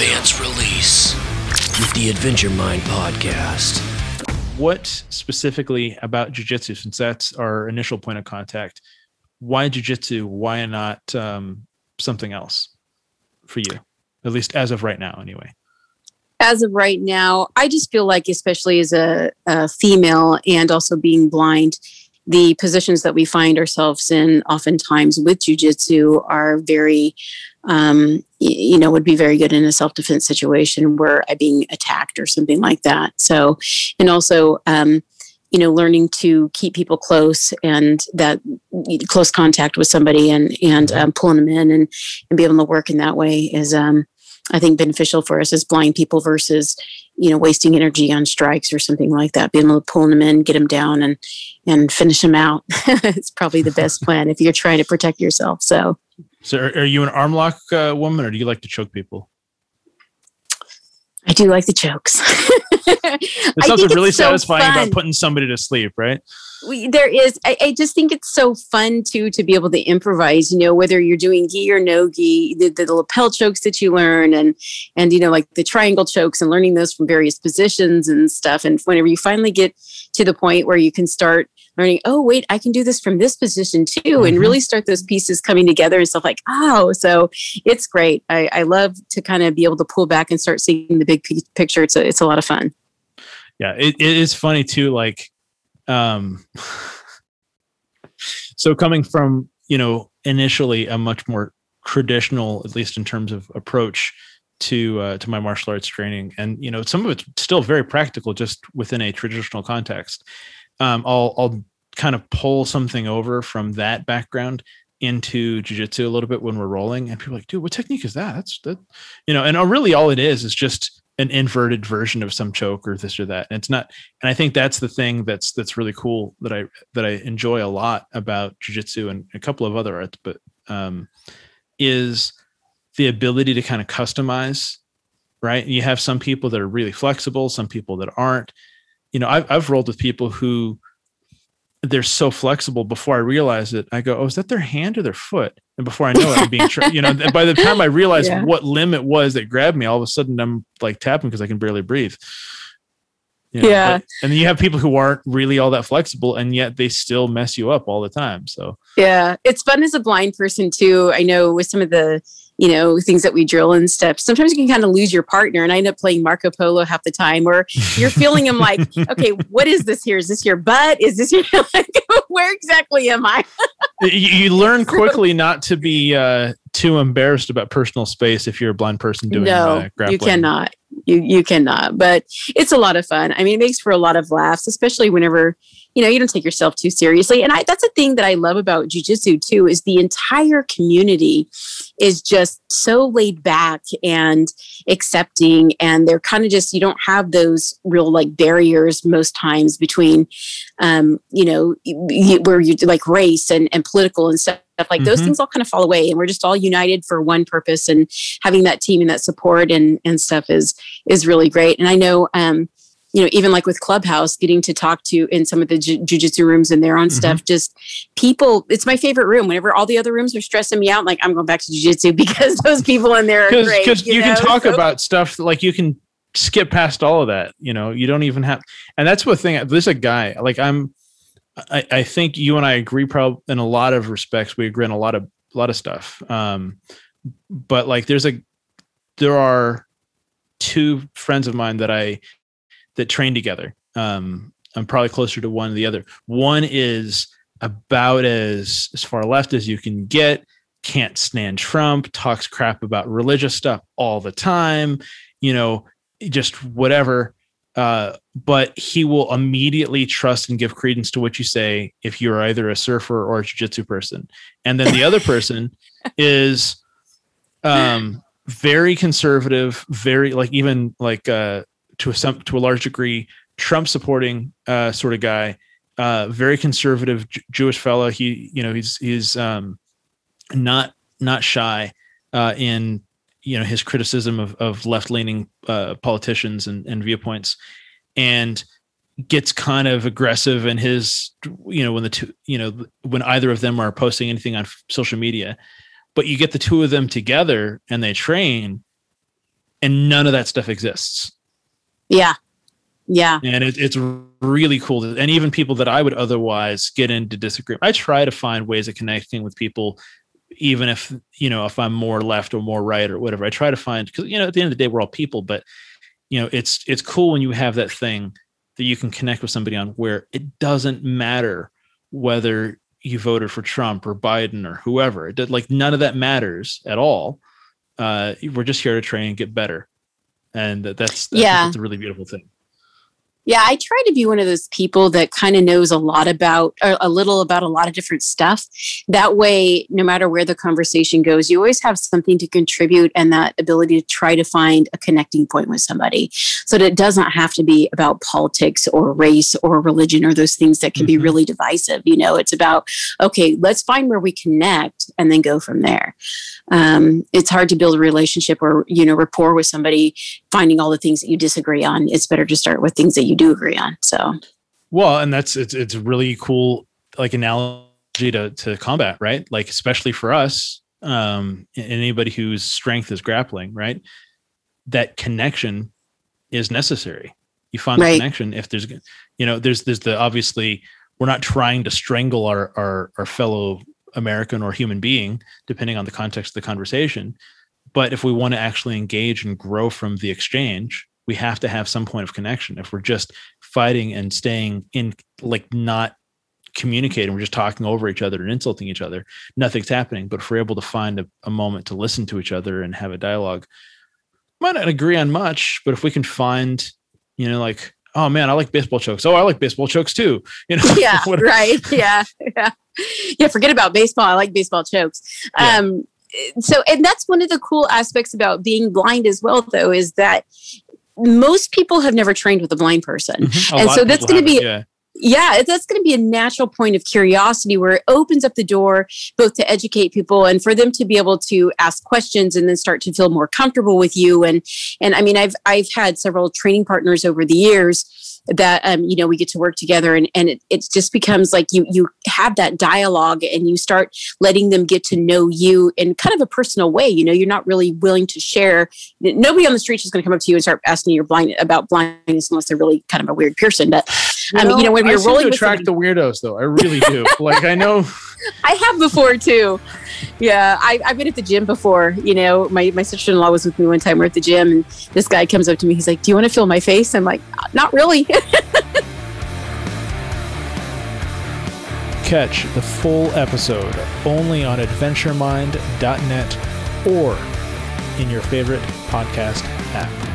Advance release with the Adventure Mind podcast. What specifically about jujitsu, since that's our initial point of contact, why jujitsu? Why not um, something else for you? At least as of right now, anyway. As of right now, I just feel like, especially as a, a female and also being blind, the positions that we find ourselves in oftentimes with jujitsu are very um, you know would be very good in a self-defense situation where i'm being attacked or something like that. So and also um, you know learning to keep people close and that close contact with somebody and and um, pulling them in and and be able to work in that way is um, i think beneficial for us as blind people versus you know wasting energy on strikes or something like that. Being able to pull them in get them down and and finish them out. It's probably the best plan if you're trying to protect yourself. So so are, are you an arm lock uh, woman or do you like to choke people? I do like the chokes. There's something really satisfying so about putting somebody to sleep right we, there is I, I, just think it's so fun too to be able to improvise you know whether you're doing gi or no gi the, the, lapel chokes that you learn and and you know like the triangle chokes and learning those from various positions and stuff. And whenever you finally get to the point where you can start learning oh wait i can do this from this position too mm-hmm. and really start those pieces coming together and stuff like oh. So it's great. I, I love to kind of be able to pull back and start seeing the big p- picture. It's a, it's a lot of fun. Yeah it, it is funny too like um, so coming from you know initially a much more traditional, at least in terms of approach to uh, to my martial arts training, and you know some of it's still very practical, just within a traditional context. Um, I'll I'll kind of pull something over from that background into jiu-jitsu a little bit when we're rolling and people like dude what technique is that that's that you know and uh, really all it is is just an inverted version of some choke or this or that. And it's not, and I think that's the thing that's that's really cool that I that I enjoy a lot about jujitsu and a couple of other arts, but um, is the ability to kind of customize. Right, you have some people that are really flexible, some people that aren't. You know, I've I've rolled with people who they're so flexible before I realize it. I go, oh, is that their hand or their foot? And before I know it, I'm being, tra- you know, And by the time I realize yeah. what limb it was that grabbed me, all of a sudden I'm like tapping because I can barely breathe. You know, yeah. But, and then you have people who aren't really all that flexible and yet they still mess you up all the time. So, yeah, it's fun as a blind person too. I know with some of the, you know, things that we drill and stuff. Sometimes you can kind of lose your partner, and I end up playing Marco Polo half the time, or you're feeling him like, okay, what is this here? Is this your butt? Is this your like, where exactly am I? you, you, learn quickly not to be uh, too embarrassed about personal space if you're a blind person doing no, uh, you cannot. You you cannot. But it's a lot of fun. I mean, it makes for a lot of laughs, especially whenever you know you don't take yourself too seriously and I, that's a thing that i love about jujitsu too is the entire community is just so laid back and accepting and they're kind of just you don't have those real like barriers most times between um you know where you like race and, and political and stuff like mm-hmm. those things all kind of fall away and we're just all united for one purpose and having that team and that support and and stuff is is really great and i know um you know, even like with Clubhouse, getting to talk to in some of the ju- jujitsu rooms and their own mm-hmm. stuff, just people, it's my favorite room. Whenever all the other rooms are stressing me out, like I'm going back to jujitsu because those people in there are great. Because you, you can talk so, about stuff like you can skip past all of that. You know, you don't even have, and that's what thing. There's a guy like I'm. I, I think you and I agree, probably in a lot of respects. We agree on a lot of a lot of stuff. Um, but like, there's a there are two friends of mine that I that train together. Um, I'm probably closer to one or the other. One is about as as far left as you can get, can't stand Trump, talks crap about religious stuff all the time, you know, just whatever. Uh, but he will immediately trust and give credence to what you say if you're either a surfer or a jiu-jitsu person. And then the other person is um, very conservative, very like even like uh, to a some to a large degree Trump supporting uh, sort of guy, uh, very conservative J- Jewish fellow. He you know he's he's um, not not shy uh, in you know his criticism of of left leaning uh, politicians and, and viewpoints, and gets kind of aggressive in his you know when the two you know when either of them are posting anything on social media but you get the two of them together and they train and none of that stuff exists. Yeah. Yeah. And it, it's really cool. To, and even people that I would otherwise get into disagreement, I try to find ways of connecting with people, even if, you know, if I'm more left or more right or whatever. I try to find, because, you know, at the end of the day, we're all people, but, you know, it's, it's cool when you have that thing that you can connect with somebody on where it doesn't matter whether you voted for Trump or Biden or whoever. It did, like none of that matters at all. Uh, we're just here to train and get better, and that's, that's Yeah. that's a really beautiful thing. Yeah, I try to be one of those people that kind of knows a lot about, or a little about a lot of different stuff. That way, no matter where the conversation goes, you always have something to contribute and that ability to try to find a connecting point with somebody. So that it doesn't have to be about politics or race or religion or those things that can be Mhm. really divisive. You know, it's about, okay, let's find where we connect and then go from there. Um, it's hard to build a relationship or, you know, rapport with somebody finding all the things that you disagree on. It's better to start with things that you do agree on. So Well, and that's it's it's really cool like analogy to to combat, right? Like especially for us, um, anybody whose strength is grappling, right? That connection is necessary. You find Right. a connection if there's, you know, there's there's the obviously we're not trying to strangle our our our fellow American or human being, depending on the context of the conversation. But if we want to actually engage and grow from the exchange, we have to have some point of connection. If we're just fighting and staying in like not communicating we're just talking over each other and insulting each other nothing's happening but if we're able to find a, a moment to listen to each other and have a dialogue might not agree on much but if we can find you know like oh man i like baseball chokes oh i like baseball chokes too you know yeah, right. Yeah. Yeah. Yeah. Forget about baseball. I like baseball chokes. Yeah. Um, so, and that's one of the cool aspects about being blind as well, though, is that most people have never trained with a blind person. Mhm. A And so that's gonna be- yeah Yeah, that's going to be a natural point of curiosity where it opens up the door both to educate people and for them to be able to ask questions and then start to feel more comfortable with you. And and I mean, I've I've had several training partners over the years that um, you know we get to work together and and it, it just becomes like you you have that dialogue and you start letting them get to know you in kind of a personal way you know you're not really willing to share nobody on the street is going to come up to you and start asking you blind about blindness unless they're really kind of a weird person but um, you know when I you're rolling to attract somebody- the weirdos though i really do like i know I have before too. Yeah, I, I've been at the gym before. You know, my, my sister in law was with me one time. We're at the gym, and this guy comes up to me. He's like, "Do you want to feel my face?" I'm like, "Not really." Catch the full episode only on adventuremind.net or in your favorite podcast app.